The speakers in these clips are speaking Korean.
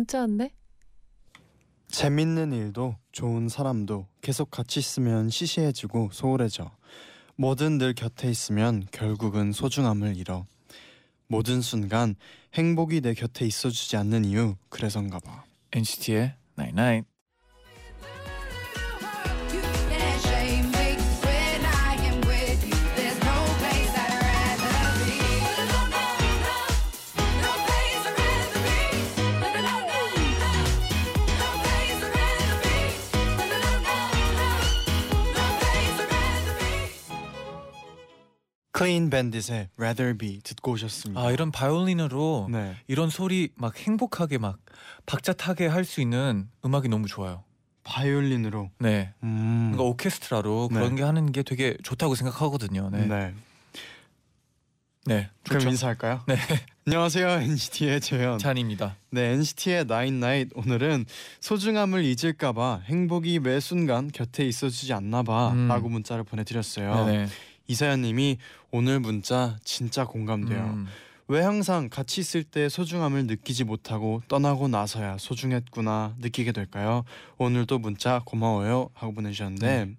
문자인데? 재밌는 일도 좋은 사람도 계속 같이 있으면 시시해지고 소홀해져. 뭐든 늘 곁에 있으면 결국은 소중함을 잃어. 모든 순간 행복이 내 곁에 있어주지 않는 이유 그래서인가 봐. NCT의 99. Clean Bandit의 Rather Be 듣고 오셨습니다. 아 이런 바이올린으로 네. 이런 소리 막 행복하게 막 박자 타게 할 수 있는 음악이 너무 좋아요. 바이올린으로. 네. 음. 그러니까 오케스트라로 네. 그런 게 하는 게 되게 좋다고 생각하거든요. 네. 네. 네. 그럼. 인사할까요? 네. 안녕하세요 NCT의 재현. 쟈니입니다. 네 NCT의 나인 나잇 오늘은 소중함을 잊을까봐 행복이 매 순간 곁에 있어주지 않나봐라고 음. 문자를 보내드렸어요. 네네. 이사연님이 오늘 문자 진짜 공감돼요. 음. 왜 항상 같이 있을 때 소중함을 느끼지 못하고 떠나고 나서야 소중했구나 느끼게 될까요? 오늘도 문자 고마워요 하고 보내주셨는데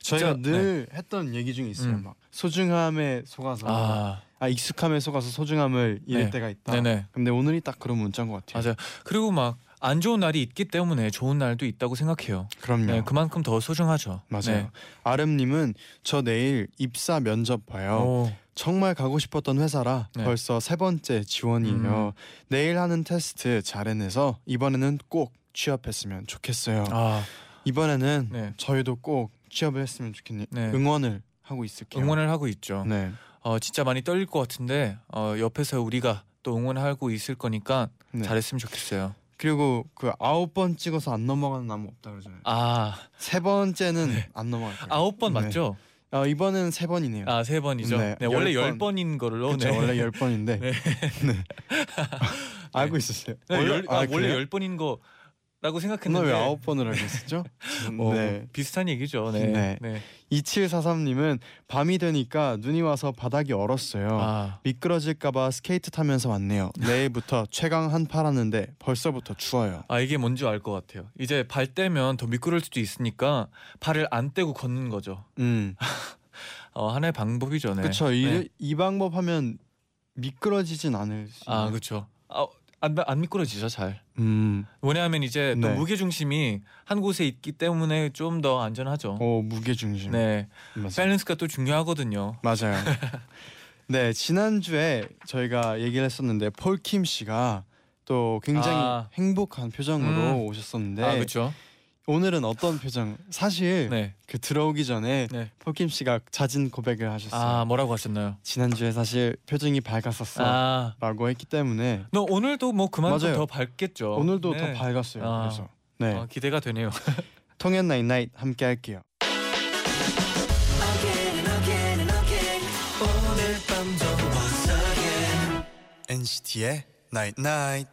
저희가 진짜, 늘 했던 얘기 중에 있어요. 음. 막 소중함에 속아서 아, 아 익숙함에 속아서 소중함을 잃을 네. 때가 있다. 네네 근데 오늘이 딱 그런 문자인 것 같아요. 맞아요. 그리고 막 안 좋은 날이 있기 때문에 좋은 날도 있다고 생각해요. 그럼요. 네, 그만큼 더 소중하죠. 맞아요. 네. 아름님은 저 내일 입사 면접 봐요. 오, 정말 가고 싶었던 회사라 네. 벌써 세 번째 지원이에요. 내일 하는 테스트 잘 해내서 이번에는 꼭 취업했으면 좋겠어요. 아 이번에는 네. 저희도 꼭 취업을 했으면 좋겠네요. 네. 응원을 하고 있을게요. 응원을 하고 있죠. 네. 어 진짜 많이 떨릴 것 같은데 어 옆에서 우리가 또 응원하고 있을 거니까 네. 잘했으면 좋겠어요. 그리고 그 아홉 번 찍어서 안 넘어가는 나무 없다 그러잖아요. 아 세 번째는 안 넘어갈게요. 아홉 번 네. 맞죠? 어, 이번은 세 번이네요. 아 세 번이죠. 네, 네, 원래 열 번. 번인 걸로. 그렇죠. 네. 원래 열 번인데. 네. 네. 알고 있었어요. 네, 열, 아, 원래 그래요? 열 번인 거 라고 너 생각했는데. 왜 아홉 번을 알고 있었죠? 어, 네. 비슷한 얘기죠. 네. 네. 네. 2743님은 밤이 되니까 눈이 와서 바닥이 얼었어요. 아 미끄러질까봐 스케이트 타면서 왔네요. 내일부터 최강 한파라 하는데 벌써부터 추워요. 아 이게 뭔지 알 것 같아요. 이제 발 떼면 더 미끄러울 수도 있으니까 발을 안 떼고 걷는 거죠. 음, 어 하나의 방법이죠. 네. 그쵸. 이, 네. 이 방법 하면 미끄러지진 않을 수. 아. 그렇죠. 아 안 안 미끄러지죠 잘. 음, 왜냐하면 이제 또 네. 무게 중심이 한 곳에 있기 때문에 좀 더 안전하죠. 어 무게 중심. 네, 맞아요. 밸런스가 또 중요하거든요. 맞아요. 네 지난 주에 저희가 얘기를 했었는데 폴킴 씨가 또 굉장히 아. 행복한 표정으로 음. 오셨었는데 아 그렇죠. 오늘은 어떤 표정? 사실 네. 그 들어오기 전에 네. 폴킴 씨가 자진 고백을 하셨어요. 아 뭐라고 하셨나요? 지난주에 사실 표정이 밝았었어 아, 라고 했기 때문에 너 오늘도 뭐 그만큼 맞아요. 더 밝겠죠. 오늘도 네. 더 밝았어요. 아. 그래서 네 어, 기대가 되네요. 통했나잇나잇 함께 할게요. NCT의 night night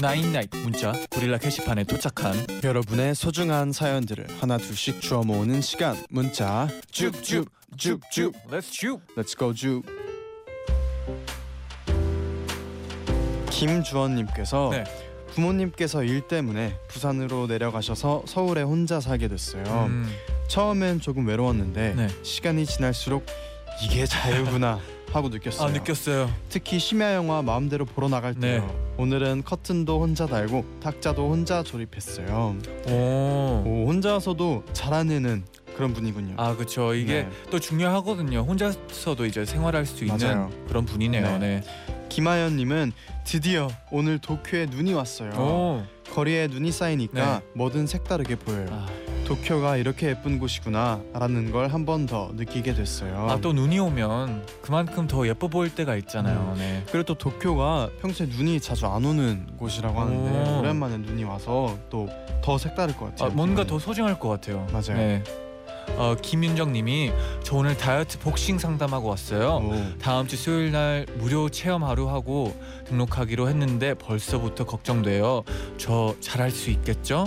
night night 문자 고릴라 게시판에 도착한 여러분의 소중한 사연들을 하나 둘씩 주워 모으는 시간 문자 쭉쭉 쭉쭉 Let's shoot. Let's go 쭉 김주원님께서 네. 부모님께서 일 때문에 부산으로 내려가셔서 서울에 혼자 살게 됐어요. 음, 처음엔 조금 외로웠는데 네. 시간이 지날수록 이게 자유구나 하고 느꼈어요. 아 느꼈어요. 특히 심야 영화 마음대로 보러 나갈 때요. 네. 오늘은 커튼도 혼자 달고 탁자도 혼자 조립했어요. 오. 오, 혼자서도 잘해내는 그런 분이군요. 아 그렇죠. 이게 네. 또 중요하거든요. 혼자서도 이제 생활할 수 있는 맞아요. 그런 분이네요. 네. 김하연님은 드디어 오늘 도쿄에 눈이 왔어요. 오. 거리에 눈이 쌓이니까 네. 뭐든 색다르게 보여요. 아, 도쿄가 이렇게 예쁜 곳이구나라는 걸 한 번 더 느끼게 됐어요. 아 또 눈이 오면 그만큼 더 예뻐 보일 때가 있잖아요. 음. 네. 그리고 또 도쿄가 평소에 눈이 자주 안 오는 곳이라고 하는데 오. 오랜만에 눈이 와서 또 더 색다를 것 아, 같아요. 뭔가 기분이. 더 소중할 것 같아요. 맞아요. 네. 어, 김윤정님이 저 오늘 다이어트 복싱 상담하고 왔어요. 오. 다음 주 수요일 날 무료 체험 하루 하고 등록하기로 했는데 벌써부터 걱정돼요. 저 잘할 수 있겠죠?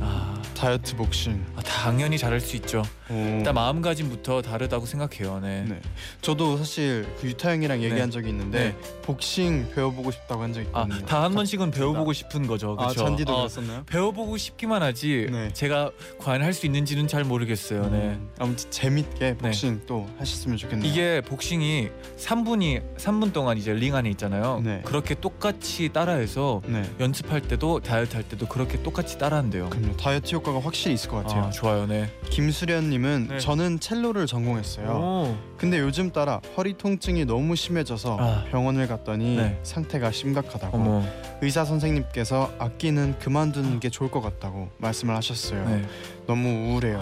아, 다이어트 복싱. 아, 당연히 잘할 수 있죠. 오. 일단 마음가짐부터 다르다고 생각해요. 네. 네. 저도 사실 그 유타 형이랑 네. 얘기한 적이 있는데 복싱 배워보고 싶다고 한 적이 아, 있거든요. 다한 번씩은 배워보고 싶은 거죠. 아 그렇죠? 잔디도 어, 그랬었나요? 배워보고 싶기만 하지 네. 제가 과연 할 수 있는지는 잘 모르겠어요. 네. 음, 아무튼 재밌게 복싱 또 하셨으면 좋겠네요. 이게 복싱이 3분이 3분 동안 이제 링 안에 있잖아요. 네. 그렇게 똑같이 따라해서 네. 연습할 때도 다이어트 할 때도 그렇게 똑같이 따라한대요. 그럼요. 다이어트 효과 가 확실히 있을 것 같아요. 아, 좋아요. 네. 김수련님은 네. 저는 첼로를 전공했어요. 오. 근데 요즘 따라 허리 통증이 너무 심해져서 아. 병원을 갔더니 네. 상태가 심각하다고 어머. 의사 선생님께서 악기는 그만두는 게 좋을 것 같다고 말씀을 하셨어요. 네. 너무 우울해요.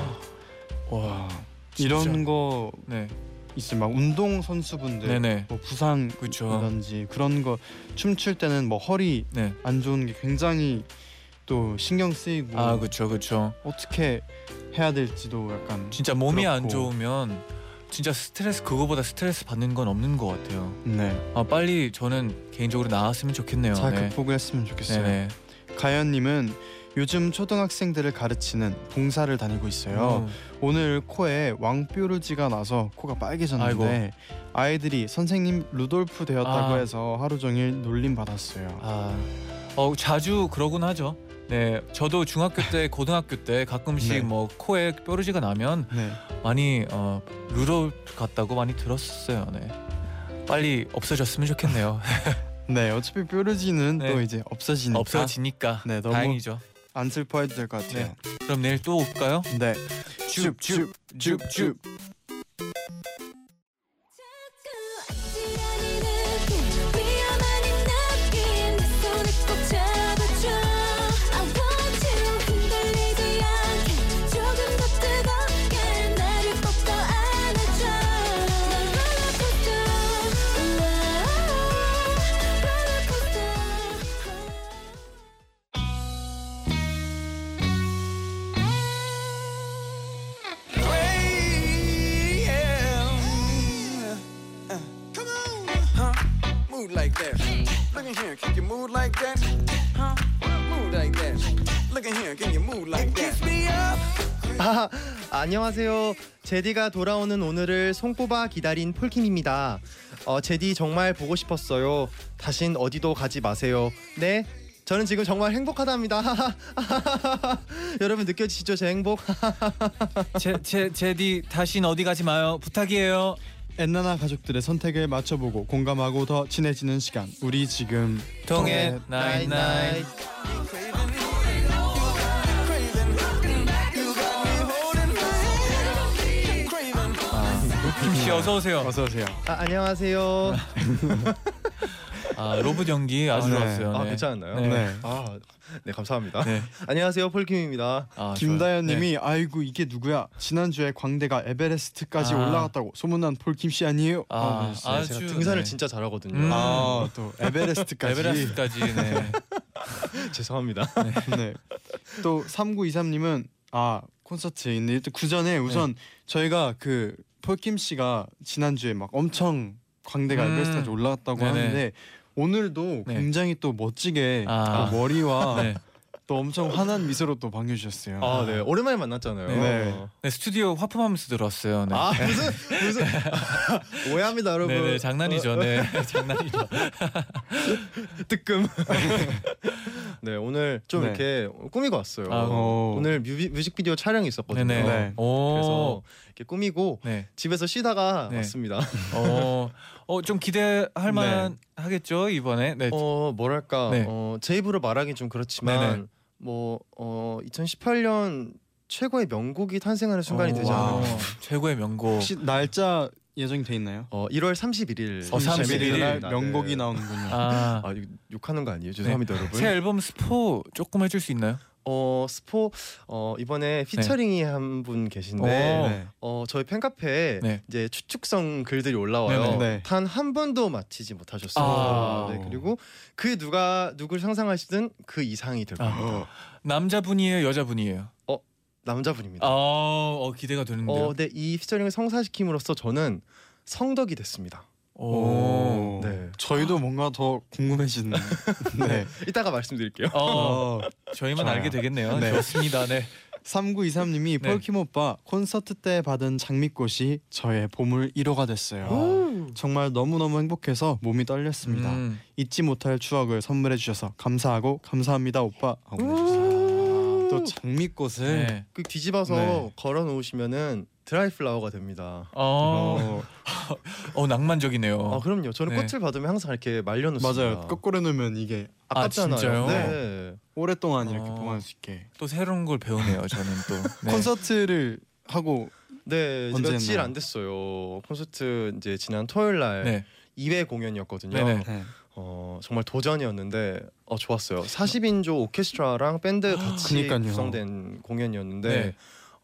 와. 이런 진짜. 거 네. 있어요. 막 운동 선수분들 네네. 뭐 부상 그렇죠. 이런지 그런 거 춤출 때는 뭐 허리 네. 안 좋은 게 굉장히 또 신경 쓰이고 아, 그렇죠. 그렇죠. 어떻게 해야 될지도 약간 진짜 몸이 안 그렇고. 좋으면 진짜 스트레스 그거보다 스트레스 받는 건 없는 것 같아요. 네. 아, 빨리 저는 개인적으로 나았으면 좋겠네요. 잘 네. 극복을 했으면 좋겠어요. 네네. 가연님은 요즘 초등학생들을 가르치는 봉사를 다니고 있어요. 음. 오늘 코에 왕뾰루지가 나서 코가 빨개졌는데 아이들이 선생님 루돌프 되었다고 아. 해서 하루 종일 놀림 받았어요. 아, 어 자주 그러곤 하죠. 네, 저도 중학교 때, 고등학교 때 가끔씩 네. 뭐 코에 뾰루지가 나면 네. 많이 어, 루돌 같다고 많이 들었어요. 네, 빨리 없어졌으면 좋겠네요. 네, 어차피 뾰루지는 네. 또 이제 없어지니까 없어지니까 네, 너무 다행이죠. 안 슬퍼해도 될 것 같아요. 그럼 내일 또 올까요? 네. 줍줍 줍줍. 안녕하세요. 재디가 돌아오는 오늘을 손꼽아 기다린 폴킴입니다. 어, 재디 정말 보고 싶었어요. 다신 어디도 가지 마세요. 네. 저는 지금 정말 행복하답니다. 여러분 느껴지시죠 제 행복? 제, 제, 재디 다신 어디 가지 마요. 부탁이에요. 엔나나 가족들의 선택을 맞춰보고 공감하고 더 친해지는 시간. 우리 지금 통해 통해 night night. 씨 어서 오세요. 어서 오세요. 아, 안녕하세요. 아 로봇 연기 아주 아, 네. 좋았어요. 아 네. 괜찮았나요? 네. 네. 아, 네 감사합니다. 네. 안녕하세요 폴킴입니다. 아, 김다현님이 아이고 이게 누구야? 지난 주에 광대가 에베레스트까지 아. 올라갔다고 소문난 폴킴 씨 아니에요? 아, 아, 네. 아, 제가 등산을 네. 진짜 잘하거든요. 음. 아, 또 에베레스트까지. 에베레스트까지. 네. 죄송합니다. 네. 또 3923님은 아 콘서트 있는데 일단 그 전에 우선 네. 저희가 그 폴킴 씨가 지난주에 막 엄청 광대가 음. 에베레스트까지 올라갔다고 네네. 하는데 오늘도 네. 굉장히 또 멋지게 아. 또 머리와 네. 또 엄청 환한 미소로 또 반겨주셨어요. 아, 네. 오랜만에 만났잖아요. 네. 네, 스튜디오 화품하면서 들어왔어요. 네. 아, 무슨 무슨 오해합니다, 여러분. 네, 네, 장난이죠. 네, 장난이죠. 뜨끔. 네 오늘 좀 네. 이렇게 꾸미고 왔어요. 아, 오. 오늘 뮤비, 뮤직비디오 촬영이 있었거든요. 네네. 네. 오. 그래서 이렇게 꾸미고 네. 집에서 쉬다가 네. 왔습니다. 어, 어, 좀 기대할 만한 하겠죠 이번에. 네. 어 뭐랄까 네. 어, 제 입으로 말하긴 좀 그렇지만 네네. 뭐 어, 2018년 최고의 명곡이 탄생하는 순간이 어, 되지. 와우. 최고의 명곡. 혹시 날짜 예정이 돼 있나요? 어 1월 31일. 어, 31일 날 명곡이 나오는군요. 아, 아 이거 욕하는 거 아니에요? 죄송합니다, 여러분. 새 앨범 스포 조금 해줄 수 있나요? 어 스포 어 이번에 피처링이 한 분 계신데 오. 네. 어 저희 팬카페에 네. 이제 추측성 글들이 올라와요. 네네. 네. 단 한 번도 맞히지 못하셨어요. 아. 네, 그리고 그 누가 누굴 상상하시든 그 이상이 될 아. 겁니다. 남자분이에요, 여자분이에요. 남자분입니다. 아, 어, 기대가 되는데요. 어, 네, 이 피처링을 성사시킴으로써 저는 성덕이 됐습니다. 오. 네. 저희도 뭔가 더 궁금해지는. 네. 이따가 말씀드릴게요. 어, 어, 저희만 좋아요. 알게 되겠네요. 네. 좋습니다. 네. 3923님이 네. 폴킴 오빠 콘서트 때 받은 장미꽃이 저의 보물 1호가 됐어요. 정말 너무너무 행복해서 몸이 떨렸습니다. 음. 잊지 못할 추억을 선물해 주셔서 감사하고 감사합니다 오빠 하고. 또 장미꽃을 네. 그 뒤집어서 네. 걸어 놓으시면은 드라이 플라워가 됩니다. 어, 어, 어, 낭만적이네요. 아 그럼요. 저는 네. 꽃을 받으면 항상 이렇게 말려 놓습니다. 맞아요. 거꾸로 놓으면 이게 아깝잖아요. 아, 진짜요? 네. 오랫동안 이렇게 어. 보관할 수 있게 또 새로운 걸 배우네요. 저는 또. 네. 콘서트를 하고 네, 언제 며칠 했나요? 안 됐어요. 콘서트 이제 지난 토요일 날 네. 2회 공연이었거든요. 네네. 네. 어, 정말 도전이었는데 어 좋았어요. 40인조 오케스트라랑 밴드 같이 그니까요. 구성된 공연이었는데 네.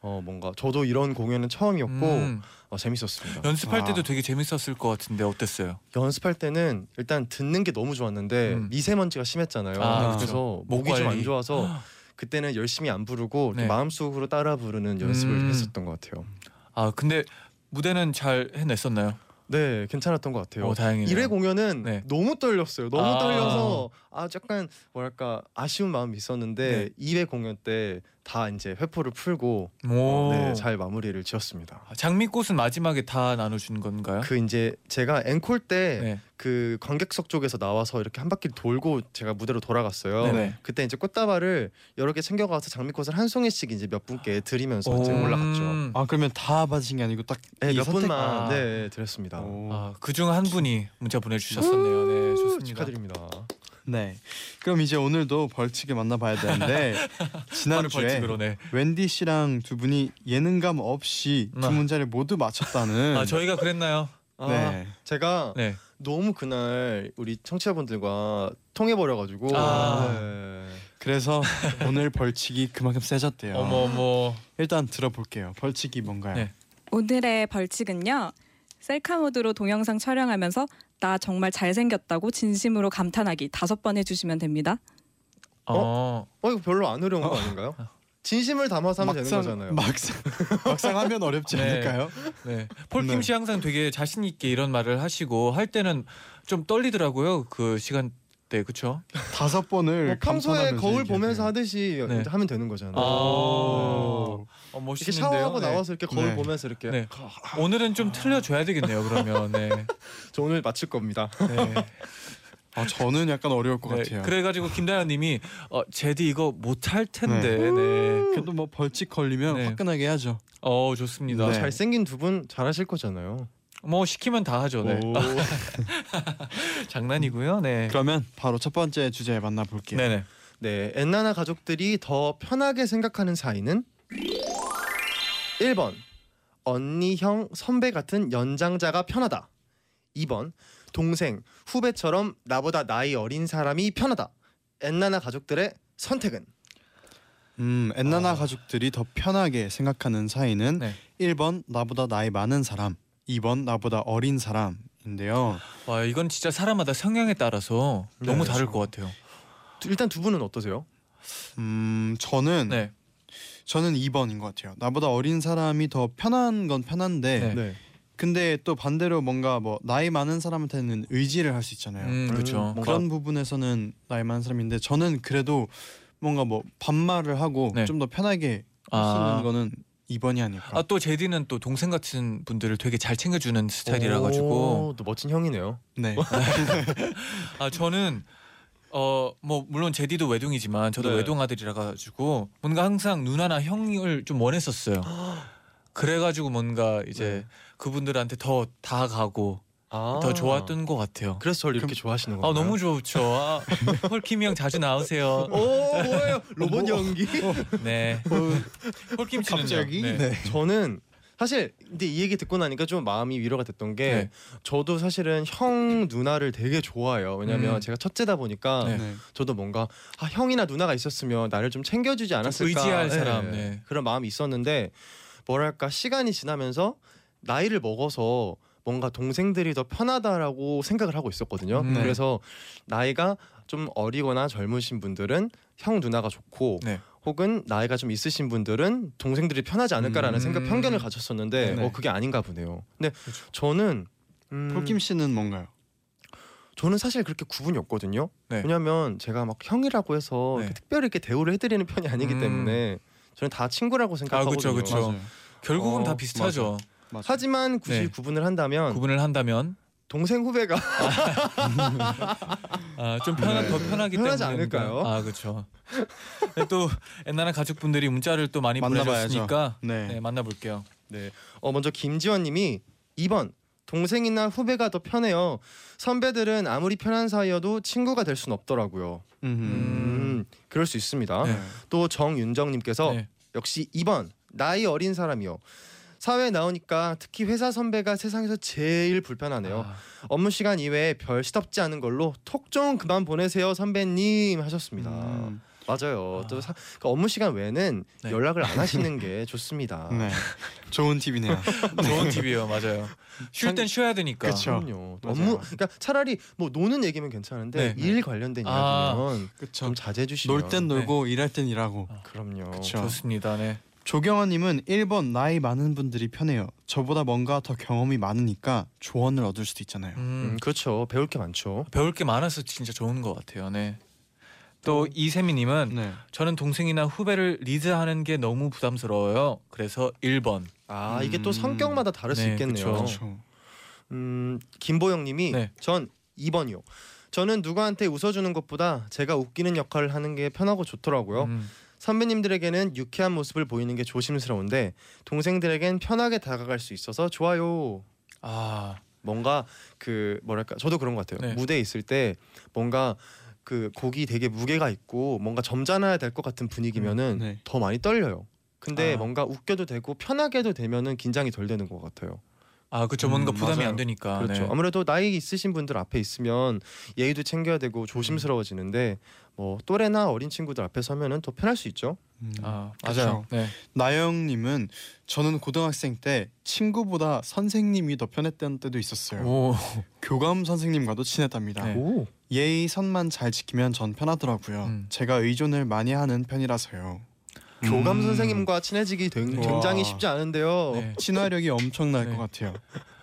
어 뭔가 저도 이런 공연은 처음이었고 음, 어, 재밌었습니다. 연습할 아. 때도 되게 재밌었을 것 같은데 어땠어요? 연습할 때는 일단 듣는 게 너무 좋았는데 음. 미세먼지가 심했잖아요. 아, 그래서 목 목이 좀안 관리. 좋아서 그때는 열심히 안 부르고 네. 마음속으로 따라 부르는 연습을 음. 했었던 것 같아요. 아 근데 무대는 잘 해냈었나요? 네, 괜찮았던 것 같아요. 오 다행이네요. 1회 공연은 네. 너무 떨렸어요. 너무 아. 떨려서 아 약간 뭐랄까 아쉬운 마음이 있었는데 네. 2회 공연 때 다 이제 회포를 풀고 오. 네, 잘 마무리를 지었습니다. 아, 장미꽃은 마지막에 다 나눠준 건가요? 그 이제 제가 앵콜 때 네. 그 관객석 쪽에서 나와서 이렇게 한 바퀴 돌고 제가 무대로 돌아갔어요. 네네. 그때 이제 꽃다발을 여러 개 챙겨가서 장미꽃을 한 송이씩 이제 몇 분께 드리면서 이제 오. 올라갔죠. 음. 아 그러면 다 받으신 게 아니고 딱 네, 몇 분만 아. 네 드렸습니다. 오. 아, 그중 한 분이 문자 보내주셨었네요. 네, 좋습니다. 축하드립니다. 네. 그럼 이제 오늘도 벌칙을 만나봐야 되는데 지난주에 벌칙으로 네. wendy 씨랑 두 분이 예능감 없이 두 아. 문제를 모두 맞췄다는. 아 저희가 그랬나요? 아, 네. 제가 네. 너무 그날 우리 청취자분들과 통해 버려가지고 아. 네. 그래서 오늘 벌칙이 그만큼 세졌대요. 어머 어머. 일단 들어볼게요. 벌칙이 뭔가요? 네. 오늘의 벌칙은요. 셀카 모드로 동영상 촬영하면서 나 정말 잘생겼다고 진심으로 감탄하기 다섯 번 해주시면 됩니다. 어. 어 이거 별로 안 어려운 거 아닌가요? 진심을 담아서 하면 되는 거잖아요. 막상 막상 하면 어렵지 네. 않을까요? 네. 폴킴 네. 씨 항상 되게 자신 있게 이런 말을 하시고 할 때는 좀 떨리더라고요. 그 시간 때 그렇죠? 다섯 번을 뭐 평소에 감탄하면서 거울 얘기해야 보면서 돼요. 하듯이 네. 하면 되는 거잖아요. 아. 오. 어, 이렇게 멋있는데요. 샤워하고 네. 나와서 이렇게 거울 네. 보면서 이렇게 네. 오늘은 좀 틀려줘야 되겠네요. 그러면 네. 저 오늘 맞출 겁니다. 네. 아 저는 약간 어려울 것 네. 같아요. 그래가지고 김다현님이 어, 제디 이거 못할 텐데. 네. 그래도 뭐 벌칙 걸리면 네. 화끈하게 해야죠. 어 좋습니다. 네. 잘생긴 두 분 잘하실 거잖아요. 뭐 시키면 다 하죠. 네. 오. 장난이고요. 네. 그러면 바로 첫 번째 주제 만나볼게요. 네네. 네, 엔나나 가족들이 더 편하게 생각하는 사이는 1번 언니, 형, 선배 같은 연장자가 편하다. 2번 동생, 후배처럼 나보다 나이 어린 사람이 편하다. 엔나나 가족들의 선택은 음, 엔나나 아. 가족들이 더 편하게 생각하는 사이는 네. 1번 나보다 나이 많은 사람, 2번 나보다 어린 사람인데요. 와 이건 진짜 사람마다 성향에 따라서 네, 너무 그렇죠. 다를 것 같아요. 일단 두 분은 어떠세요? 음, 저는 네. 저는 2번인 것 같아요. 나보다 어린 사람이 더 편한 건 편한데 네. 근데 또 반대로 뭔가 뭐 나이 많은 사람한테는 의지를 할 수 있잖아요. 음, 그렇죠. 뭔가- 그런 부분에서는 나이 많은 사람인데 저는 그래도 뭔가 뭐 반말을 하고 네. 좀더 편하게 아. 쓰는 거는 2번이 아닐까. 아 또 제디는 또 동생 같은 분들을 되게 잘 챙겨주는 스타일이라 가지고 오, 또 멋진 형이네요. 네. 아 저는 어 뭐 물론 제디도 외동이지만 저도 네. 외동 아들이라 가지고 뭔가 항상 누나나 형을 좀 원했었어요. 그래가지고 뭔가 이제 네. 그분들한테 더 다가가고 아. 더 좋았던 것 같아요. 그래서 저를 이렇게 좋아하시는 건가요? 아 너무 좋죠. 아, 홀킴이 형 자주 나오세요. 오 뭐예요? 로봇 뭐? 연기? 네. 홀킴 씨는요? 갑자기? 네. 네. 저는 사실 근데 이 얘기 듣고 나니까 좀 마음이 위로가 됐던 게 네. 저도 사실은 형 누나를 되게 좋아해요. 왜냐면 음. 제가 첫째다 보니까 네. 네. 저도 뭔가 아, 형이나 누나가 있었으면 나를 좀 챙겨주지 않았을까 의지할 네. 사람, 네. 그런 마음이 있었는데 뭐랄까 시간이 지나면서 나이를 먹어서 뭔가 동생들이 더 편하다라고 생각을 하고 있었거든요. 음. 네. 그래서 나이가 좀 어리거나 젊으신 분들은 형 누나가 좋고 네. 혹은 나이가 좀 있으신 분들은 동생들이 편하지 않을까라는 음. 생각 편견을 가졌었는데 네. 어 그게 아닌가 보네요. 근데 그렇죠. 저는 음, 폴킴 씨는 뭔가요? 저는 사실 그렇게 구분이 없거든요. 네. 왜냐하면 제가 막 형이라고 해서 네. 이렇게 특별히 이렇게 대우를 해드리는 편이 아니기 음. 때문에 저는 다 친구라고 생각하거든요. 그쵸, 그쵸. 맞아요. 결국은 어, 다 비슷하죠. 맞아 요. 하지만 굳이 네. 구분을 한다면 구분을 한다면 동생 후배가 아, 좀 편하 네. 더 편하기 편하지 때문에 않을까요? 아 그렇죠. 또 옛날에 가족분들이 문자를 또 많이 만나봐야죠. 보내줬으니까 네. 네, 만나볼게요. 네. 어 먼저 김지원님이 2번 동생이나 후배가 더 편해요. 선배들은 아무리 편한 사이여도 친구가 될 순 없더라고요. 음. 음, 그럴 수 있습니다. 네. 또 정윤정님께서 네. 역시 2번 나이 어린 사람이요. 사회에 나오니까 특히 회사 선배가 세상에서 제일 불편하네요. 아, 업무 시간 이외에 별 시덥지 않은 걸로 톡 좀 그만 보내세요 선배님 하셨습니다. 음. 맞아요. 아. 또 사, 그 업무 시간 외에는 네. 연락을 안 하시는 게 좋습니다. 네. 좋은 팁이네요. 좋은 팁이에요, 맞아요. 쉴 땐 쉬어야 되니까. 그쵸. 그럼요. 맞아요. 업무 그러니까 차라리 뭐 노는 얘기면 괜찮은데 네. 일 관련된 아. 이야기면 그쵸. 좀 자제해 주시면 놀 땐 놀고 일할 땐 일하고. 그럼요. 그쵸. 좋습니다. 네. 조경아님은 1번 나이 많은 분들이 편해요. 저보다 뭔가 더 경험이 많으니까 조언을 얻을 수도 있잖아요. 음, 음, 그렇죠. 배울 게 많죠. 배울 게 많아서 진짜 좋은 것 같아요. 네. 또 이세미님은 네. 저는 동생이나 후배를 리드하는 게 너무 부담스러워요. 그래서 1번. 아 이게 또 음. 성격마다 다를 수 네, 있겠네요. 그렇죠. 음 김보영님이 네. 전 2번이요. 저는 누구한테 웃어주는 것보다 제가 웃기는 역할을 하는 게 편하고 좋더라고요. 음, 선배님들에게는 유쾌한 모습을 보이는 게 조심스러운데 동생들에겐 편하게 다가갈 수 있어서 좋아요. 아, 뭔가 그 뭐랄까 저도 그런 것 같아요. 네. 무대에 있을 때 뭔가 그 곡이 되게 무게가 있고 뭔가 점잖아야 될 것 같은 분위기면은 음, 네. 더 많이 떨려요. 근데 아. 뭔가 웃겨도 되고 편하게 해도 되면은 긴장이 덜 되는 것 같아요. 아 그렇죠. 뭔가 음, 부담이 맞아요. 안 되니까. 그렇죠. 네. 아무래도 나이 있으신 분들 앞에 있으면 예의도 챙겨야 되고 조심스러워지는데 뭐 또래나 어린 친구들 앞에 서면은 더 편할 수 있죠. 음. 아. 맞아요. 네. 나영님은 저는 고등학생 때 친구보다 선생님이 더 편했던 때도 있었어요. 오. 교감 선생님과도 친했답니다. 네. 오. 예의 선만 잘 지키면 전 편하더라고요. 음. 제가 의존을 많이 하는 편이라서요. 교감 음. 선생님과 친해지기 되- 우와. 굉장히 쉽지 않은데요. 네. 친화력이 엄청날 네. 것 같아요.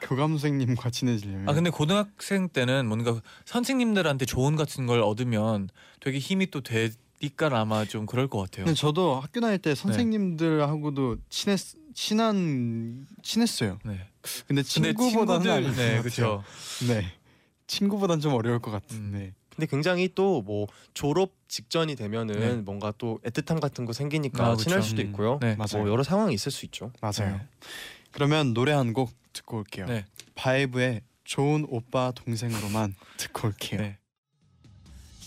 교감 선생님과 친해지려면. 아 근데 고등학생 때는 뭔가 선생님들한테 조언 같은 걸 얻으면 되게 힘이 또 되니까 아마 좀 그럴 것 같아요. 근데 저도 학교 다닐 네. 때 선생님들하고도 친했 친한 친했어요. 네. 근데 근데 친구보다는 친구들 네 같아요. 그렇죠. 네. 친구보단 좀 어려울 것 음. 같은데. 근데 굉장히 또 뭐 졸업 직전이 되면은 네. 뭔가 또 애틋함 같은 거 생기니까 아. 친할 수도 음. 있고요. 네. 맞아요. 뭐 여러 상황이 있을 수 있죠. 맞아요. 네. 그러면 노래 한 곡 듣고 올게요. 네. 바이브의 좋은 오빠 동생으로만 듣고 올게요. 네.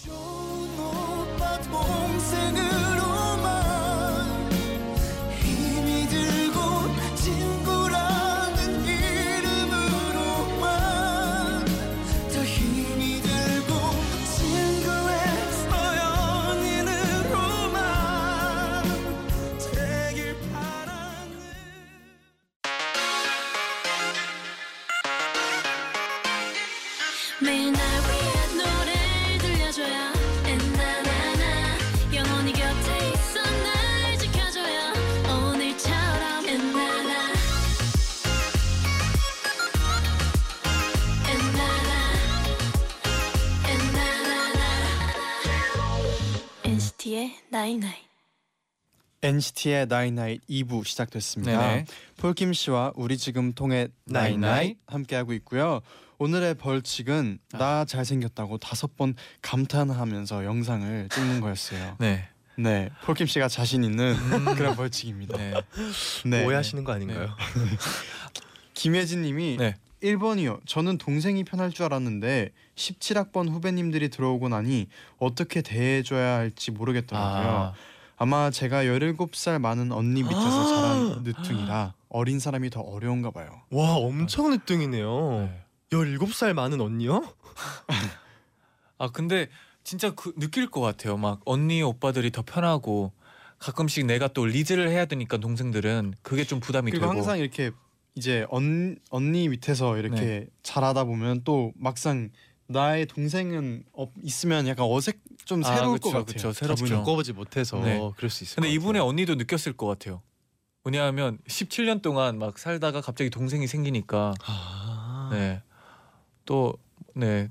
좋은 오빠 동생 나이나이 NCT의 나이나잇 2부 시작됐습니다. 네네. 폴킴 씨와 우리 지금 통해 night night. night night 함께 하고 있고요. 오늘의 벌칙은 아. 나 잘생겼다고 다섯 번 감탄하면서 영상을 찍는 거였어요. 네. 네, 폴킴 씨가 자신 있는 그런 벌칙입니다. 네. 네. 오해하시는 거 아닌가요? 김혜진 님이 네. 1번이요. 저는 동생이 편할 줄 알았는데 17학번 후배님들이 들어오고 나니 어떻게 대해줘야 할지 모르겠더라고요. 아, 아마 제가 17살 많은 언니 밑에서 자란 늦둥이라 어린 사람이 더 어려운가 봐요. 와 엄청 늦둥이네요. 네. 17살 많은 언니요? 아 근데 진짜 그 느낄 것 같아요. 막 언니 오빠들이 더 편하고 가끔씩 내가 또 리드를 해야 되니까 동생들은 그게 좀 부담이 그리고 되고. 항상 이렇게 이제 언, 언니 밑에서 이렇게 네. 잘하다 보면 또 막상 나의 동생은 어, 있으면 약간 어색 좀 아, 새로울 그쵸, 것 같아요. 그쵸. 새롭죠. 겪어보지 못해서 네. 그럴 수 있을 근데 것 이분의. 언니도 느꼈을 것 같아요. 왜냐하면 17년 동안 막 살다가 갑자기 동생이 생기니까 아. 네. 또 네.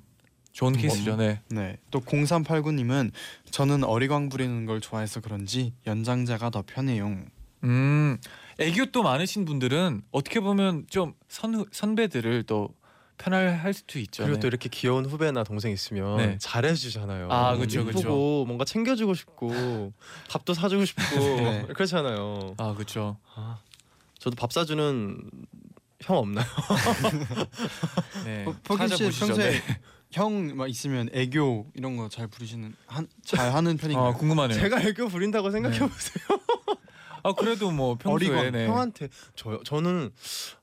좋은 케이스죠. 네. 네. 또 0389님은 저는 어리광 부리는 걸 좋아해서 그런지 연장자가 더 편해요. 음. 애교 또 많으신 분들은 어떻게 보면 좀 선, 선배들을 또 편할 수도 있죠. 그리고 네. 또 이렇게 귀여운 후배나 동생 있으면 네. 잘해주잖아요. 아, 그쵸, 예쁘고 그쵸. 뭔가 챙겨주고 싶고 밥도 사주고 싶고 네. 그렇잖아요. 아, 그렇죠. 아, 저도 밥 사주는 형 없나요? 네. 어, 포기 씨. 평소에 네. 형막 있으면 애교 이런 거 잘 부르시는 한, 잘 하는 편인가요? 아, 궁금하네요. 제가 애교 부린다고 생각해 보세요. 아, 그래도 뭐 평소에 네. 형한테 저 저는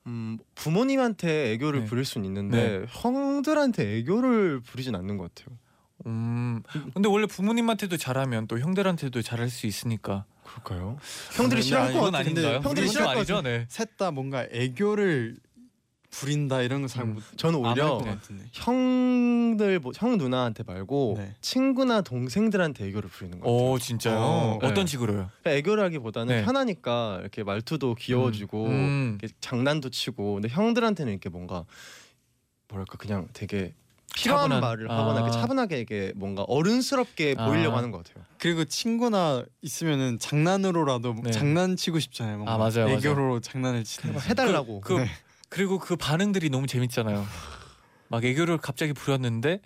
음, 부모님한테 애교를 네. 부릴 수는 있는데 형들한테 애교를 부리진 않는 것 같아요. 음. 근데 원래 부모님한테도 잘하면 또 형들한테도 잘할 수 있으니까. 그럴까요? 형들이 근데 싫어할 것 그건 같은데 아닌가요? 형들이 싫어할 것 아니죠. 네. 셋다 뭔가 애교를 부린다 이런 거잘 음, 못. 저는 오히려. 형들 뭐- 형 누나한테 말고 네. 친구나 동생들한테 애교를 부리는 것 같아요. 오, 진짜요? 어, 어, 떤 네. 식으로요? 그러니까 애교를 하기보다는 네. 편하니까 이렇게 말투도 귀여워지고 음. 이렇게 장난도 치고 근데 형들한테는 이렇게 뭔가 뭐랄까 그냥 되게 필요한 차분한- 말을 아. 하거나 이렇게 차분하게 이게 뭔가 어른스럽게 아. 보이려고 하는 것 같아요. 그리고 친구나 있으면은 장난으로라도 네. 장난치고 싶잖아요. 뭔가 아, 맞아요, 맞아요. 애교로 장난을 치는. 막 해달라고. 그, 네. 그리고 그 반응들이 너무 재밌잖아요. 막 애교를 갑자기 부렸는데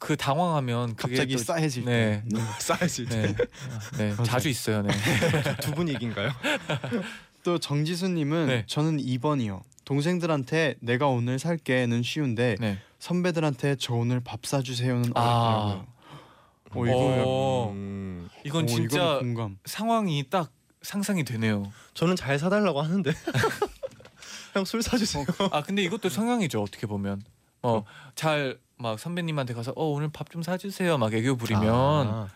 그 당황하면 그게 갑자기 또- 싸해질 네. 때. 쌓였을 때. 네. 네. 자주 있어요. 네. 두 분이 이긴가요? 또 정지수님은 네. 저는 2번이요. 동생들한테 내가 오늘 살게는 쉬운데 네. 선배들한테 저 오늘 밥 사주세요는 아. 어렵더라고요. 오 이거 어. 음, 이건 오, 진짜 이거는 공감. 상황이 딱 상상이 되네요. 저는 잘 사달라고 하는데 형 술 사주세요. 아 근데 이것도 성향이죠 어떻게 보면 어 잘 막 선배님한테 가서 어 오늘 밥 좀 사주세요 막 애교 부리면 아.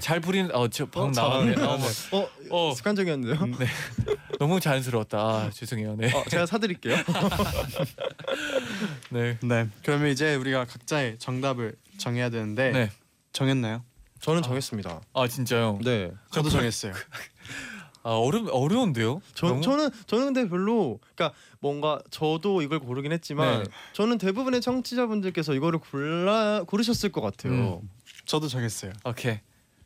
잘 부리는 어저방 어, 나왔네. 어, 뭐, 어, 어. 습관적이었는데요. 네 너무 자연스러웠다 아, 죄송해요 네 어, 제가 사드릴게요. 네. 네. 그러면 이제 우리가 각자의 정답을 정해야 되는데 네. 정했나요? 저는 정했습니다. 아 진짜요 네. 저도 정했어요. 아 어려 어려운데요 저, 너무? 저는 저는 근데 별로 그러니까 뭔가 저도 이걸 고르긴 했지만 네. 저는 대부분의 청취자분들께서 이거를 골라 고르셨을 것 같아요. 음. 저도 정했어요. 오케이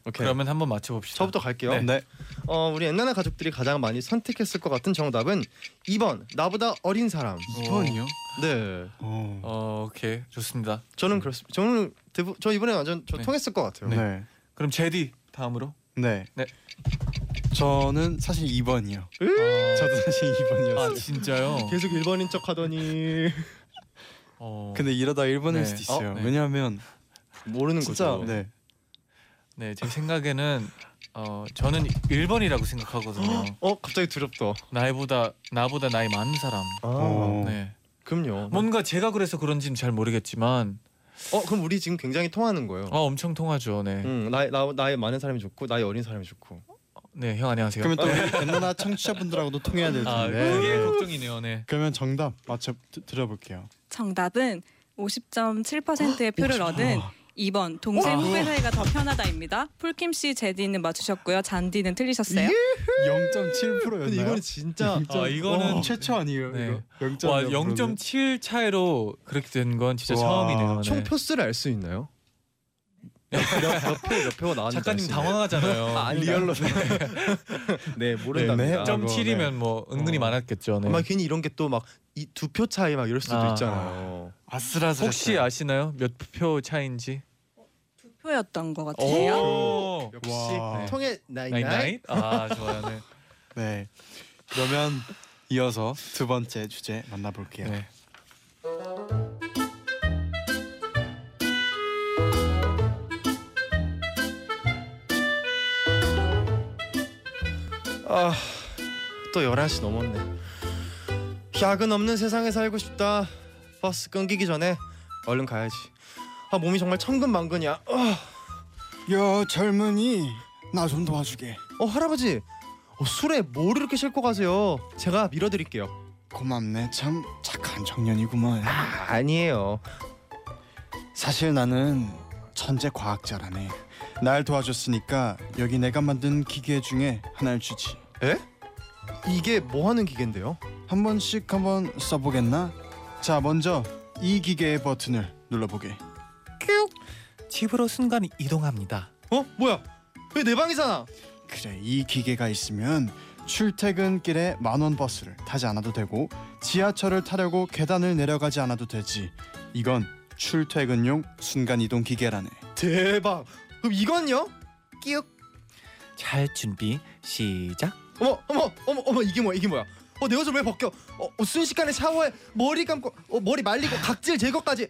오케이. 그러면 한번 맞춰봅시다 저부터 갈게요. 네. 네. 어, 우리 옛날의 가족들이 가장 많이 선택했을 것 같은 정답은 2번 나보다 어린 사람. 2번이요? 네. 어. 어 오케이 좋습니다 저는 그렇습니다. 저는 대부 저 이번에 완전 저 네. 통했을 것 같아요. 네. 그럼 제디 다음으로 네. 네. 저는 사실 2번이요. 아, 저도 사실 2번이었어요. 아 진짜요 계속 1번인 척 하더니 어 근데 이러다 1번일 네. 수도 있어요. 어, 네. 왜냐하면 모르는 진짜 거죠. 네. 네, 제 생각에는 어 저는 1번이라고 생각하거든요. 어, 갑자기 두렵다. 나이보다 나보다 나이 많은 사람. 아, 어. 네. 그럼요. 뭔가 제가 그래서 그런지는 잘 모르겠지만 어, 그럼 우리 지금 굉장히 통하는 거예요. 어 엄청 통하죠. 네. 음, 나이 나, 나이 많은 사람이 좋고 나이 어린 사람이 좋고. 네, 형 안녕하세요. 그러면 또 우리 엔나나 청취자분들하고도 통해야 될 아, 텐데. 그게 걱정이네요. 네. 그러면 정답 맞춰 드, 들어볼게요. 정답은 50.7%의 표를 얻은 2번 동생 후배 사이가 더 편하다입니다. 폴킴 씨, 재디는 맞추셨고요. 잔디는 틀리셨어요. 0.7%였나요? 근데 이거는 진짜 아, 이거는 최초 아니에요? 네. 이거 0.0%. 와, 0.7 차이로 그렇게 된 건 진짜 와. 처음이네요. 네. 총 표수를 알 수 있나요? 몇표 몇 표가 나왔는지 작가님? 당황하잖아요. 아, 리얼로 네 모른답니다. 네, 네. 점 네. 7이면 뭐 은근히 어. 많았겠죠. 네. 아마 괜히 이런 게 또 막 이 두 표 차이 막 이럴 수도 아. 있잖아요. 아슬아슬. 혹시 아시나요? 몇 표 차인지? 두 표였던 것 같아요. 오. 역시 와. 통해 나이 나이. 아, 좋아요. 네. 네. 그러면 이어서 두 번째 주제 만나볼게요. 네. 또 11시 넘었네. 야근 없는 세상에 살고 싶다. 버스 끊기기 전에 얼른 가야지. 아 몸이 정말 천근만근이야. 아, 여 젊은이 나 좀 도와주게. 어 할아버지. 어, 술에 뭘 이렇게 싣고 가세요? 제가 밀어드릴게요. 고맙네 참 착한 청년이구먼. 아, 아니에요. 사실 나는 천재 과학자라네. 날 도와줬으니까 여기 내가 만든 기계 중에 하나를 주지. 에? 이게 뭐 하는 기계인데요? 한 번씩 한번 써보겠나? 자 먼저 이 기계의 버튼을 눌러보게. 집으로 순간 이동합니다. 어 뭐야? 왜 내 방이잖아. 그래 이 기계가 있으면 출퇴근길에 만원 버스를 타지 않아도 되고 지하철을 타려고 계단을 내려가지 않아도 되지. 이건 출퇴근용 순간 이동 기계라네. 대박. 그럼 이건요? 끼욱. 잘 준비 시작. 어머 어머 어머 어머 이게 뭐야 이게 뭐야? 어 내 옷을 왜 벗겨? 어, 어 순식간에 샤워에 머리 감고 어, 머리 말리고 각질 제거까지.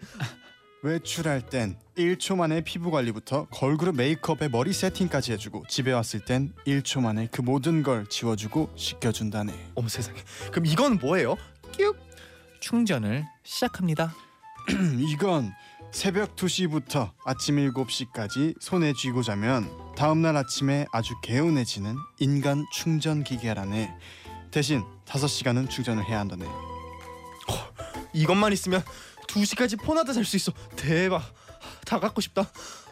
외출할 땐 1초 만에 피부 관리부터 걸그룹 메이크업에 머리 세팅까지 해주고 집에 왔을 땐 1초 만에 그 모든 걸 지워주고 씻겨준다네. 어머 세상에. 그럼 이건 뭐예요? 끼욱. 충전을 시작합니다. 이건 새벽 2시부터 아침 7시까지 손에 쥐고 자면 다음 날 아침에 아주 개운해지는 인간 충전 기계라네. 대신 5시간은 충전을 해야 한다네. 이것만 있으면 2 시까지 폰하다 살수 있어. 대박. 다 갖고 싶다.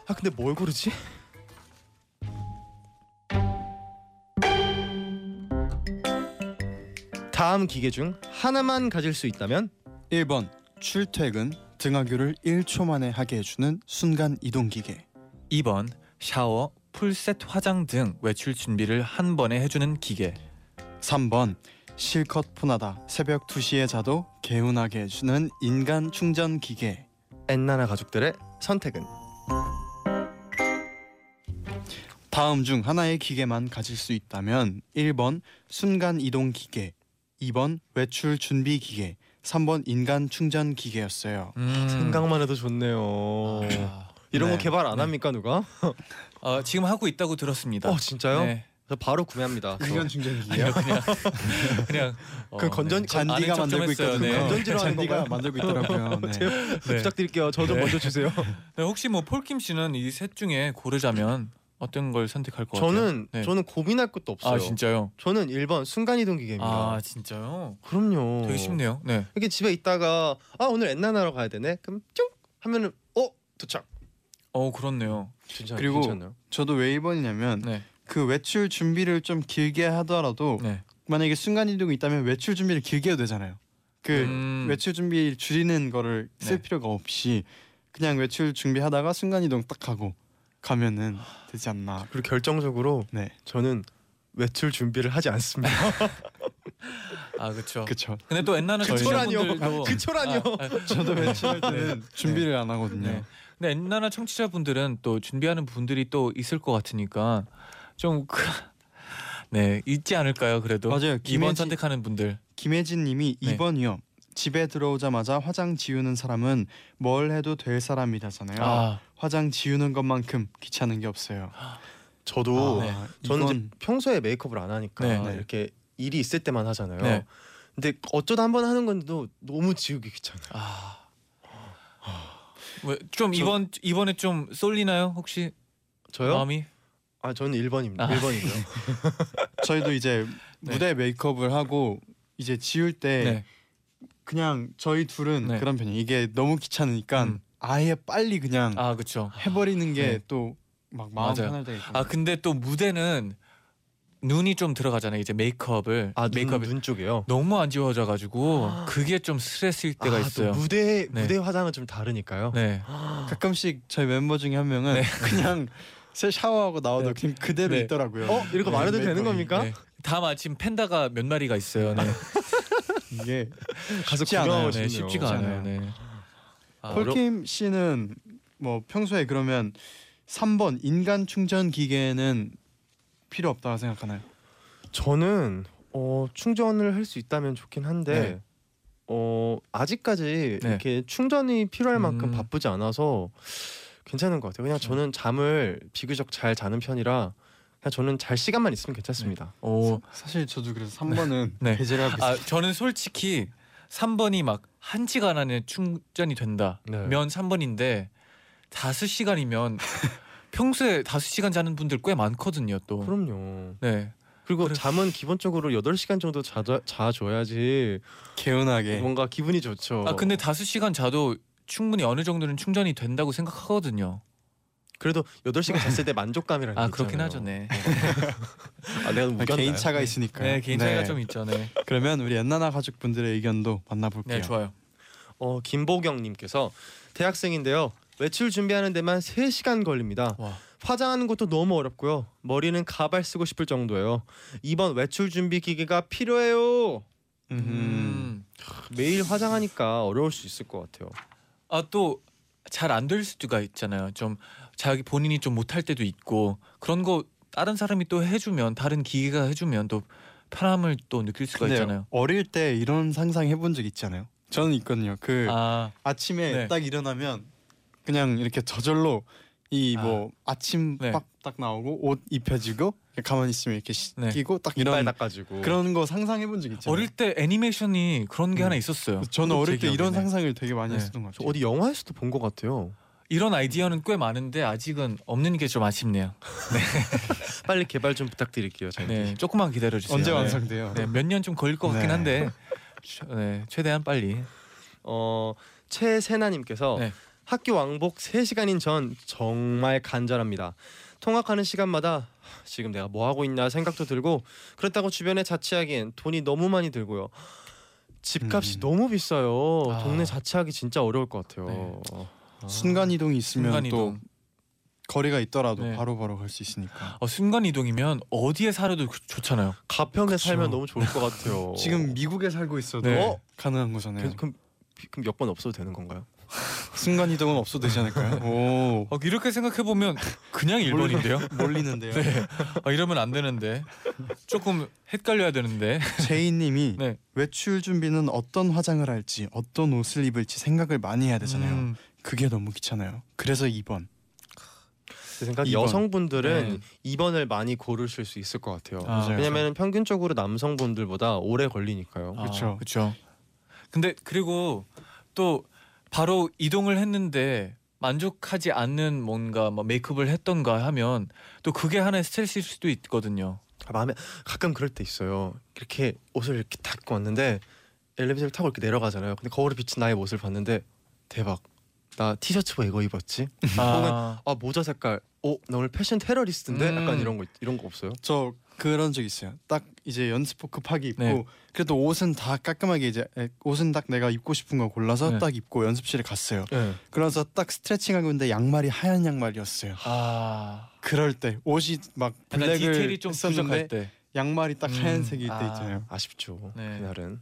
아 근데 뭘 고르지? 다음 기계 중 하나만 가질 수 있다면 1번 출퇴근 등하교를 1초 만에 하게 해주는 순간 이동 기계. 2번 샤워, 풀셋 화장 등 외출 준비를 한 번에 해주는 기계. 3번 실컷 폰하다 새벽 2시에 자도 개운하게 해주는 인간 충전 기계. 엔나나 가족들의 선택은 다음 중 하나의 기계만 가질 수 있다면 1번 순간 이동 기계, 2번 외출 준비 기계, 3번 인간 충전 기계였어요. 음. 생각만 해도 좋네요. 아, 이런 거 네. 개발 안 합니까 누가? 어, 지금 하고 있다고 들었습니다. 어 진짜요? 네. 저 바로 구매합니다. 인간 충전 기계요? 그냥 그냥 어, 그 건전 네. 잔디가 만들고. 있거든요. 네. 건전지로 잔디가? 만들고 있더라고요. 네. 네. 네. 부탁드릴게요. 저좀 네. 먼저 주세요. 네, 혹시 뭐 폴킴 씨는 이 셋 중에 고르자면 어떤 걸 선택할 것 같아요? 저는 네. 저는 고민할 것도 없어요. 아 진짜요? 저는 1번 순간 이동 기계입니다. 아 진짜요? 그럼요. 되게 쉽네요. 네. 이렇게 집에 있다가 아 오늘 엔나나러 가야 되네. 그럼 쭉 하면은 어 도착. 어 그렇네요. 진짜 그리고 괜찮나요? 저도 왜 1번이냐면 네. 그 외출 준비를 좀 길게 하더라도 네. 만약에 순간 이동이 있다면 외출 준비를 길게 해도 되잖아요. 그 음. 외출 준비 줄이는 거를 쓸 네. 필요가 없이 그냥 외출 준비하다가 순간 이동 딱 하고 가면은 되지 않나. 그리고 결정적으로 네, 저는 외출 준비를 하지 않습니다. 아 그렇죠. 그쵸. 근데 또 옛날에 그초라니요. 청취자분들도 그초라니요. 아, 아, 저도 외출할 때는 준비를 안 하거든요. 네. 근데 옛날에 청취자분들은 또 준비하는 분들이 또 있을 것 같으니까 좀 그, 네, 있지 않을까요? 그래도 맞아요. 2번 김혜지- 선택하는 분들. 김혜진 님이 네. 2번이요. 집에 들어오자마자 화장 지우는 사람은 뭘 해도 될 사람이라잖아요. 아, 화장 지우는 것만큼 귀찮은 게 없어요. 저도 네. 저는 이건 평소에 메이크업을 안 하니까 네, 네. 이렇게 일이 있을 때만 하잖아요. 네. 근데 어쩌다 한 번 하는 건데도 너무 지우기 귀찮아요. 아. 왜, 좀 저- 이번 이번에 좀 쏠리나요? 혹시 저요? 마음이? 아 저는 1번입니다. 아. 1번이고요. 저희도 이제 네. 무대 메이크업을 하고 이제 지울 때 네. 그냥 저희 둘은 네. 그런 편이에요. 이게 너무 귀찮으니까 음. 아예 빨리 그냥 아, 그렇죠. 해버리는 게 네. 또막 마음 맞아요. 편할 때가 있고. 아, 근데 또 무대는 눈이 좀 들어가잖아요. 이제 메이크업을 아 눈, 메이크업이 눈 쪽이요. 너무 안 지워져 가지고 그게 좀 스트레스일 때가 아, 있어요. 또 무대 네. 무대 화장은 좀 다르니까요. 네. 가끔씩 저희 멤버 중에 한 명은 네. 그냥 새 샤워하고 나와도 네. 그냥 그대로 네. 있더라고요. 어 이런 거 네, 말해도 되는. 겁니까? 네. 다음 아침 팬다가 몇 마리가 있어요. 네. 이게 가서 쉽지 구경하고 않아요. 네, 싶네요. 쉽지가 쉽지 않아요. 않아요. 네. 아, 폴킴 씨는 뭐 평소에 그러면 3번 인간 충전 기계는 필요 없다고 생각하나요? 저는 어, 충전을 할 수 있다면 좋긴 한데 네. 어, 아직까지 네. 이렇게 충전이 필요할 만큼 음. 바쁘지 않아서 괜찮은 것 같아요. 그냥 저는 잠을 비교적 잘 자는 편이라 그냥 저는 잘 시간만 있으면 괜찮습니다. 오, 사실 저도 그래서 3번은 네. 배제를 하고 아 있어요. 저는 솔직히 3번이 막한 시간 안에 충전이 된다면 네. 3번인데 다섯 시간이면 평소에 다섯 시간 자는 분들 꽤 많거든요. 또. 그럼요. 네. 그리고 그래. 잠은 기본적으로 8시간 정도 자자, 자줘야지 개운하게 뭔가 기분이 좋죠. 아 근데 다섯 시간 자도 충분히 어느 정도는 충전이 된다고 생각하거든요. 그래도 8시간 잤을 때 만족감이라는 아 게 그렇긴 있잖아요. 하죠, 네. 아 내가 아, 우겼나요? 개인 차가 있으니까요. 네 개인 차이가 좀 있죠, 네. 그러면 우리 엔나나 가족분들의 의견도 만나 볼게요. 네 좋아요. 어 김보경 님께서 대학생인데요. 외출 준비하는 데만 3시간 걸립니다. 와. 화장하는 것도 너무 어렵고요. 머리는 가발 쓰고 싶을 정도예요. 이번 외출 준비 기계가 필요해요. 음. 음. 매일 화장하니까 어려울 수 있을 것 같아요. 아 또 잘 안 될 수가 있잖아요. 좀 자기 본인이 좀 못할 때도 있고 그런 거 다른 사람이 또 해주면 다른 기계가 해주면 또 편함을 또 느낄 수가 근데 있잖아요. 어릴 때 이런 상상 해본 적 있잖아요. 저는 있거든요. 그 아 아. 침에 네. 딱 일어나면 그냥 이렇게 저절로 이 뭐 아. 침 네. 빡딱 나오고 옷 입혀지고 가만히 있으면 이렇게 네. 씻기고 딱 이빨 이런 닦아주고 그런 거 상상해 본 적 있잖아요. 어릴 때 애니메이션이 그런 게 음. 하나 있었어요. 저는 어릴 제때 이런 기억에는. 상상을 되게 많이 네. 했었던 것저 같아요. 어디 영화에서도 본 것 같아요. 이런 아이디어는 꽤 많은데 아직은 없는 게 좀 아쉽네요. 빨리 개발 좀 부탁드릴게요. 저희. 네, 조금만 기다려 주세요. 언제 네. 완성돼요? 네, 몇 년 좀 걸릴 것 같긴 네. 한데 최- 네, 최대한 빨리. 어 최세나님께서 네. 학교 왕복 3시간인 전 정말 간절합니다. 통학하는 시간마다 지금 내가 뭐 하고 있나 생각도 들고 그렇다고 주변에 자취하기엔 돈이 너무 많이 들고요. 집값이 음. 너무 비싸요. 아. 동네 자취하기 진짜 어려울 것 같아요. 네. 아. 순간 이동이 있으면 순간 또 이동. 거리가 있더라도 네. 바로바로 갈수 있으니까. 어, 순간 이동이면 어디에 살아도 그- 좋잖아요. 가평에 그쵸. 살면 너무 좋을 것 같아요. 지금 미국에 살고 있어도 네. 어? 가능한 거잖아요. 그, 그럼 그럼 여권 없어도 되는 건가요? 순간 이동은 없어도 되지 않을까요? 오 어, 이렇게 생각해 보면 그냥 일본인데요. 몰리는데요. 네. 아, 이러면 안 되는데 조금 헷갈려야 되는데. 제이님이 네. 외출 준비는 어떤 화장을 할지 어떤 옷을 입을지 생각을 많이 해야 되잖아요. 음, 그게 너무 귀찮아요. 그래서 2번. 제 생각 이번. 여성분들은 네. 2번을 많이 고르실 수 있을 것 같아요. 아, 왜냐면 평균적으로 남성분들보다 오래 걸리니까요. 그쵸. 그렇죠. 근데 그리고 또 바로 이동을 했는데 만족하지 않는 뭔가 뭐 메이크업을 했던가 하면 또 그게 하나의 스트레스일 수도 있거든요. 아, 마음에 가끔 그럴 때 있어요. 이렇게 옷을 이렇게 딱 입고 왔는데 엘리베이터를 타고 이렇게 내려가잖아요. 근데 거울에 비친 나의 모습을 봤는데 대박. 나 티셔츠 왜 이거 입었지? 아, 아 모자 색깔. 어, 나 오늘 패션 테러리스트인데? 음. 약간 이런 거 있- 이런 거 없어요? 저 그런 적 있어요. 딱 이제 연습복 급하게 입고 네. 그래도 옷은 다 깔끔하게 이제 에, 옷은 딱 내가 입고 싶은 거 골라서 네. 딱 입고 연습실에 갔어요. 네. 그래서 딱 스트레칭하고 있는데 양말이 하얀 양말이었어요. 아, 그럴 때 옷이 막 블랙을 디테일이 좀 했었는데. 양말이 딱 음, 하얀색일 때 아, 있잖아요. 아쉽죠. 네. 그날은.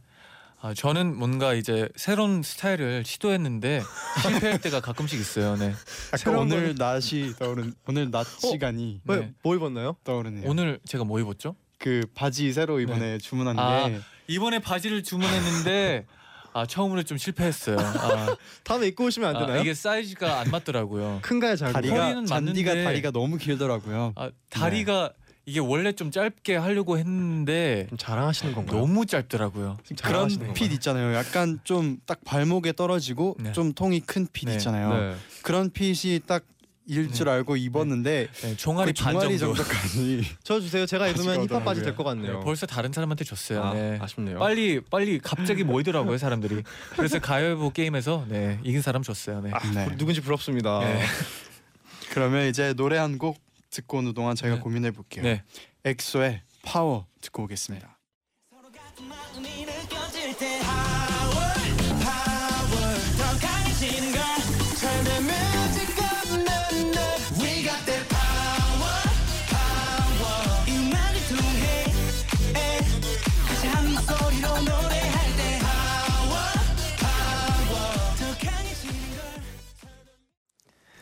아, 저는 뭔가 이제 새로운 스타일을 시도했는데 실패할 때가 가끔씩 있어요. 네. 아까 새로운 오늘 낮이 떠오른 오늘 낮 시간이 왜 네. 뭐 입었나요? 떠오르네요. 오늘 제가 뭐 입었죠? 그 바지 새로 이번에 주문한 아, 게 이번에 바지를 주문했는데 아 처음으로 좀 실패했어요. 아, 다음에 입고 오시면 안 아, 되나요? 이게 사이즈가 안 맞더라고요. 큰가요, 작은가요? 다리가 잔디가 맞는데- 다리가 너무 길더라고요. 아, 다리가 이게 원래 좀 짧게 하려고 했는데 좀 자랑하시는 건가요? 너무 짧더라고요. 그런 핏 있잖아요. 약간 좀 딱 발목에 떨어지고 네. 좀 통이 큰핏 네. 있잖아요. 네. 그런 핏이 딱 일줄 알고 입었는데 네, 종아리 그반 종아리 정도. 정도 까지 저 주세요. 제가 입으면 힙합 바지 될. 것 같네요. 네, 벌써 다른 사람한테 줬어요. 아, 네. 아쉽네요. 빨리 빨리 갑자기 모이더라고요 사람들이. 그래서 가위바위보 게임에서 네, 이긴 사람 줬어요. 네. 네. 누군지 부럽습니다. 네. 그러면 이제 노래 한곡 듣고 오는 동안 제가 네. 고민해 볼게요. 네. 엑소의 파워 듣고 오겠습니다.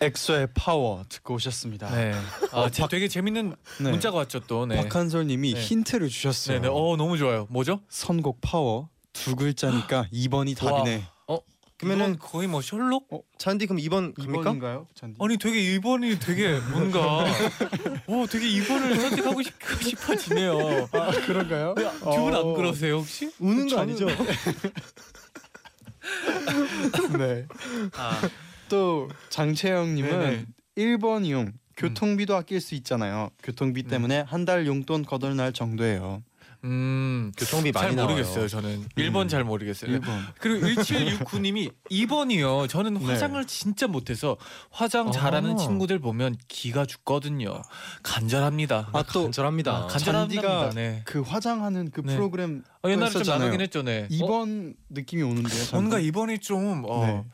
엑소의 파워 듣고 오셨습니다. 네. 아, 제- 되게 재밌는 네. 문자가 왔죠 또. 네. 박한솔님이 네. 힌트를 주셨어요. 네, 네. 어 너무 좋아요. 뭐죠? 선곡 파워 두 글자니까 2번이 와. 답이네. 그러면은 이건 거의 뭐 셜록? 잔디 그럼 2번 갑니까? 2번인가요? 잔디. 아니 되게 2번이 되게 뭔가 오 되게 2번을 선택하고 싶, 싶어지네요. 아, 그런가요? 두 분 안 그러세요 혹시? 우는 거 저는- 아니죠? 네. 아, 또 장채영 님은 네네. 1번 이용 교통비도 아낄 수 있잖아요. 교통비 때문에 한 달 용돈 거덜날 정도예요. 음, 교통비 많이 잘 나와요. 모르겠어요 저는 1번 잘 모르겠어요. 1번. 그리고 1769님이 2번이요. 저는 네. 화장을 진짜 못해서 화장 잘하는 아. 친구들 보면 기가 죽거든요. 간절합니다. 아 또 간절합니다. 아, 간절합니다. 잔디가 네. 그 화장하는 그 네. 프로그램 어, 옛날에 좀 했었잖아요. 나가긴 했죠, 네. 2번 느낌이 오는데요. 잔디? 뭔가 2번이 좀 어, 네.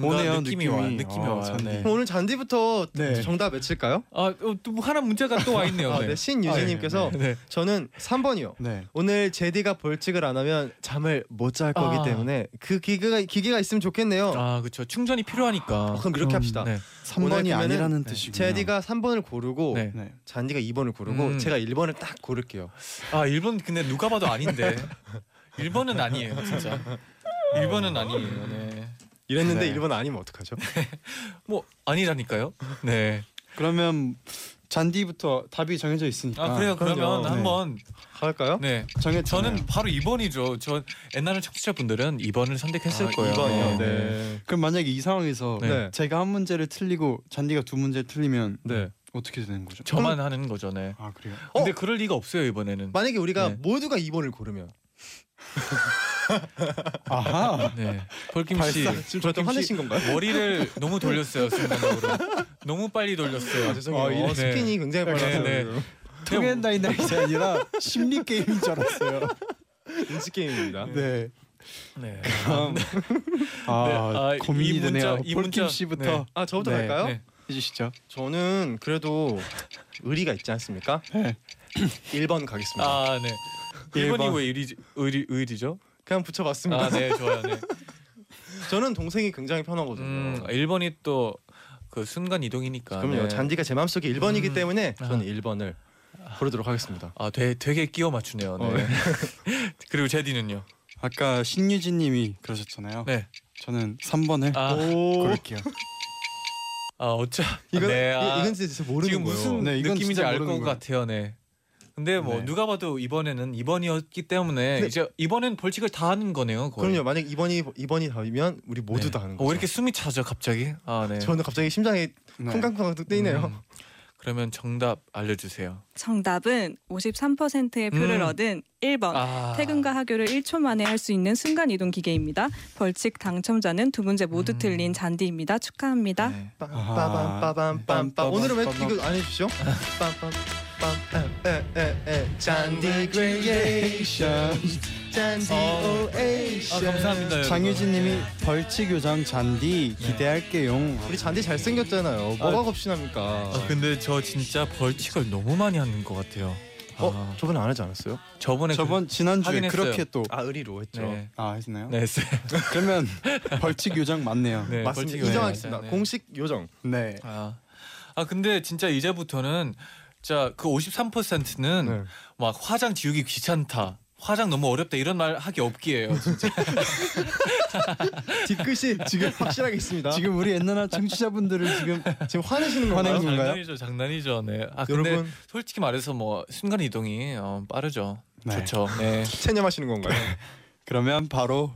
뭔가 오네요, 느낌이, 느낌이. 와 느낌이 어, 와요. 잔디. 네. 오늘 잔디부터 네. 정답 외칠까요? 아, 어, 또 하나 문제가 또 와 있네요. 아, 네. 네. 신유진님께서 네. 네. 저는 3번이요. 네. 오늘 제디가 벌칙을 안 하면 잠을 못 잘 거기 아. 때문에 그 기계가 기계가 있으면 좋겠네요. 아, 그렇죠. 충전이 필요하니까. 어, 그럼 이렇게 합시다. 네. 3번이 그러면은 아니라는 네. 뜻이군요. 제디가 3번을 고르고 네. 네. 잔디가 2번을 고르고 음. 제가 1번을 딱 고를게요. 아, 1번 근데 누가 봐도 아닌데. 1번은 아니에요, 진짜. 1번은 아니에요. 네. 이랬는데 네. 1번 아니면 어떡하죠? 뭐 아니라니까요. 네. 그러면 잔디부터 답이 정해져 있으니까. 아, 그래요. 그러면 그럼요. 한번 할까요? 네. 정해 저는 바로 2번이죠. 저 옛날에 청취자분들은 2번을 선택했을 아, 거예요. 2번이요. 네. 네. 그럼 만약에 이 상황에서 네. 제가 한 문제를 틀리고 잔디가 두 문제 틀리면 네. 어떻게 되는 거죠? 저만 하는 거죠, 네. 아 그래요? 근데 그럴 리가 없어요, 이번에는. 만약에 우리가 네. 모두가 2번을 고르면 아하. 네. 폴킴 씨 지금 저한테 화내신 건가요? 머리를 너무 돌렸어요, 순간적으로. 너무 빨리 돌렸어요. 아, 죄송해요. 어, 이래- 어, 스핀이 굉장히 네, 빨라서 네. 통해 night night 아니라 심리 게임인 줄 알았어요. 인지 게임입니다. 네. 네. 다음. 아, 네, 아, 고민이 이 문자- 되네요. 이 문자- 씨부터 네. 아 저부터 네, 갈까요? 네. 해주시죠. 저는 그래도 의리가 있지 않습니까? 네. 1번 가겠습니다. 아, 네. 1번이 번. 왜 의리, 의리, 의리죠? 그냥 붙여봤습니다. 아, 네, 좋아요. 네. 저는 동생이 굉장히 편하거든요. 음, 1번이 또 그 순간 이동이니까. 그럼요. 네. 잔디가 제 마음속에 1번이기 음. 때문에 아. 저는 1번을 고르도록 하겠습니다. 아, 되게, 되게 끼워 맞추네요. 네. 어, 네. 그리고 제디는요? 아까 신유진님이 그러셨잖아요. 네. 저는 3번을 아, 고를게요. 아 어차. 이건 네, 아, 이- 이건 진짜 모르는 지금 거예요. 무슨 네, 이건 느낌인지 진짜 알것 모르는 거예요. 같아요. 네. 근데 뭐 네. 누가 봐도 이번에는 2번이었기 때문에 네. 이제 이번엔 벌칙을 다 하는 거네요. 거의. 그럼요. 만약 2번이 2번이 답이면 우리 모두 네. 다 하는 어, 거죠. 왜 이렇게 숨이 차죠 갑자기? 아 네. 저는 갑자기 심장이 네. 쿵쾅쿵쾅 뛰네요. 음, 그러면 정답 알려주세요. 정답은 53%의 표를 음. 얻은 1번. 아. 퇴근과 하교를 1초 만에 할 수 있는 순간 이동 기계입니다. 벌칙 당첨자는 두 문제 모두 음. 틀린 잔디입니다. 축하합니다. 네. 빠밤 빠밤 빰빰 오늘은 왜. 이거 안 해주시죠? 잔디 크리에이션 잔디 어. 오에이션 아 감사합니다. 여러분. 장유진님이 벌칙 요정 잔디 기대할게요. 우리 잔디 잘생겼잖아요. 뭐가 걱정입니까? 아, 근데 저 진짜 벌칙을 너무 많이 하는 것 같아요. 아, 어 저번에 안 하지 않았어요? 저번에 저번 지난주에 하긴 했어요. 그렇게 또 아 의리로 그, 했죠. 네. 아, 했나요? 네, 했어요. 그러면 벌칙 요정 맞네요. 네, 맞습니다. 인정하겠습니다. 네. 공식 요정. 네. 아, 아 근데 진짜 이제부터는 자그 53%는 네. 막 화장 지우기 귀찮다. 화장 너무 어렵다 이런 말 하기 없기에요. 진짜. 뒤끝이 지금 확실하게 있습니다. 지금 우리 옛날 청취자분들을 지금 지금 화내시는 건가요? 장난이죠, 장난이죠. 네. 아 근데 여러분 솔직히 말해서 뭐 순간 이동이 어, 빠르죠. 네. 좋죠. 네. 체념하시는 건가요? 그러면 바로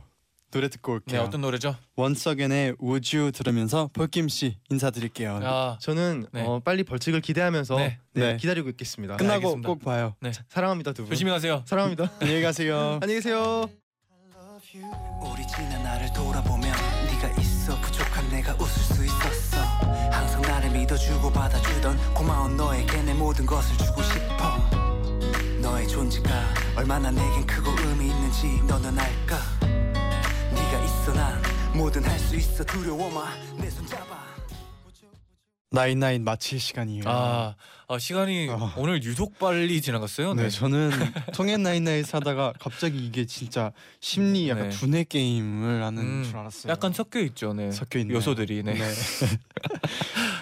노래 듣고 네 올게요. 어떤 노래죠? 원석연의 우주 들으면서 폴킴 씨 인사드릴게요. 아, 저는 네. 어, 빨리 벌칙을 기대하면서 네. 네, 네. 기다리고 있겠습니다. 끝나고 알겠습니다. 꼭 봐요. 네. 사랑합니다 두 분. 조심히 가세요. 사랑합니다. 안녕히 가세요. 안녕히 계세요. 우리 지난 날을 돌아보면 네가 있어 부족한 내가 웃을 수 있었어 항상 나를 믿어주고 받아주던 고마운 너에게 내 모든 것을 주고 싶어 너의 존재가 얼마나 내겐 크고 의미 있는지 너는 알까 뭐든 할 수 있어 두려워 마내 손 잡아 나인나인 마칠 시간이에요. 아, 아 시간이 아. 오늘 유독 빨리 지나갔어요. 네, 네. 저는 통엔 나인나인 사다가 갑자기 이게 진짜 심리 약간 네. 두뇌 게임을 하는 음, 줄 알았어요. 약간 섞여 있죠. 네. 섞여 있네요. 요소들이. 네. 네.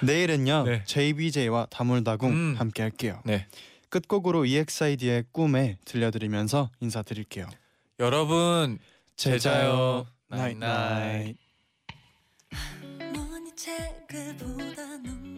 내일은요 네. JBJ와 다물다궁 음. 함께 할게요. 네. 끝곡으로 EXID의 꿈에 들려드리면서 인사드릴게요. 여러분 제자요. 나잇나잇 나잇. 나잇.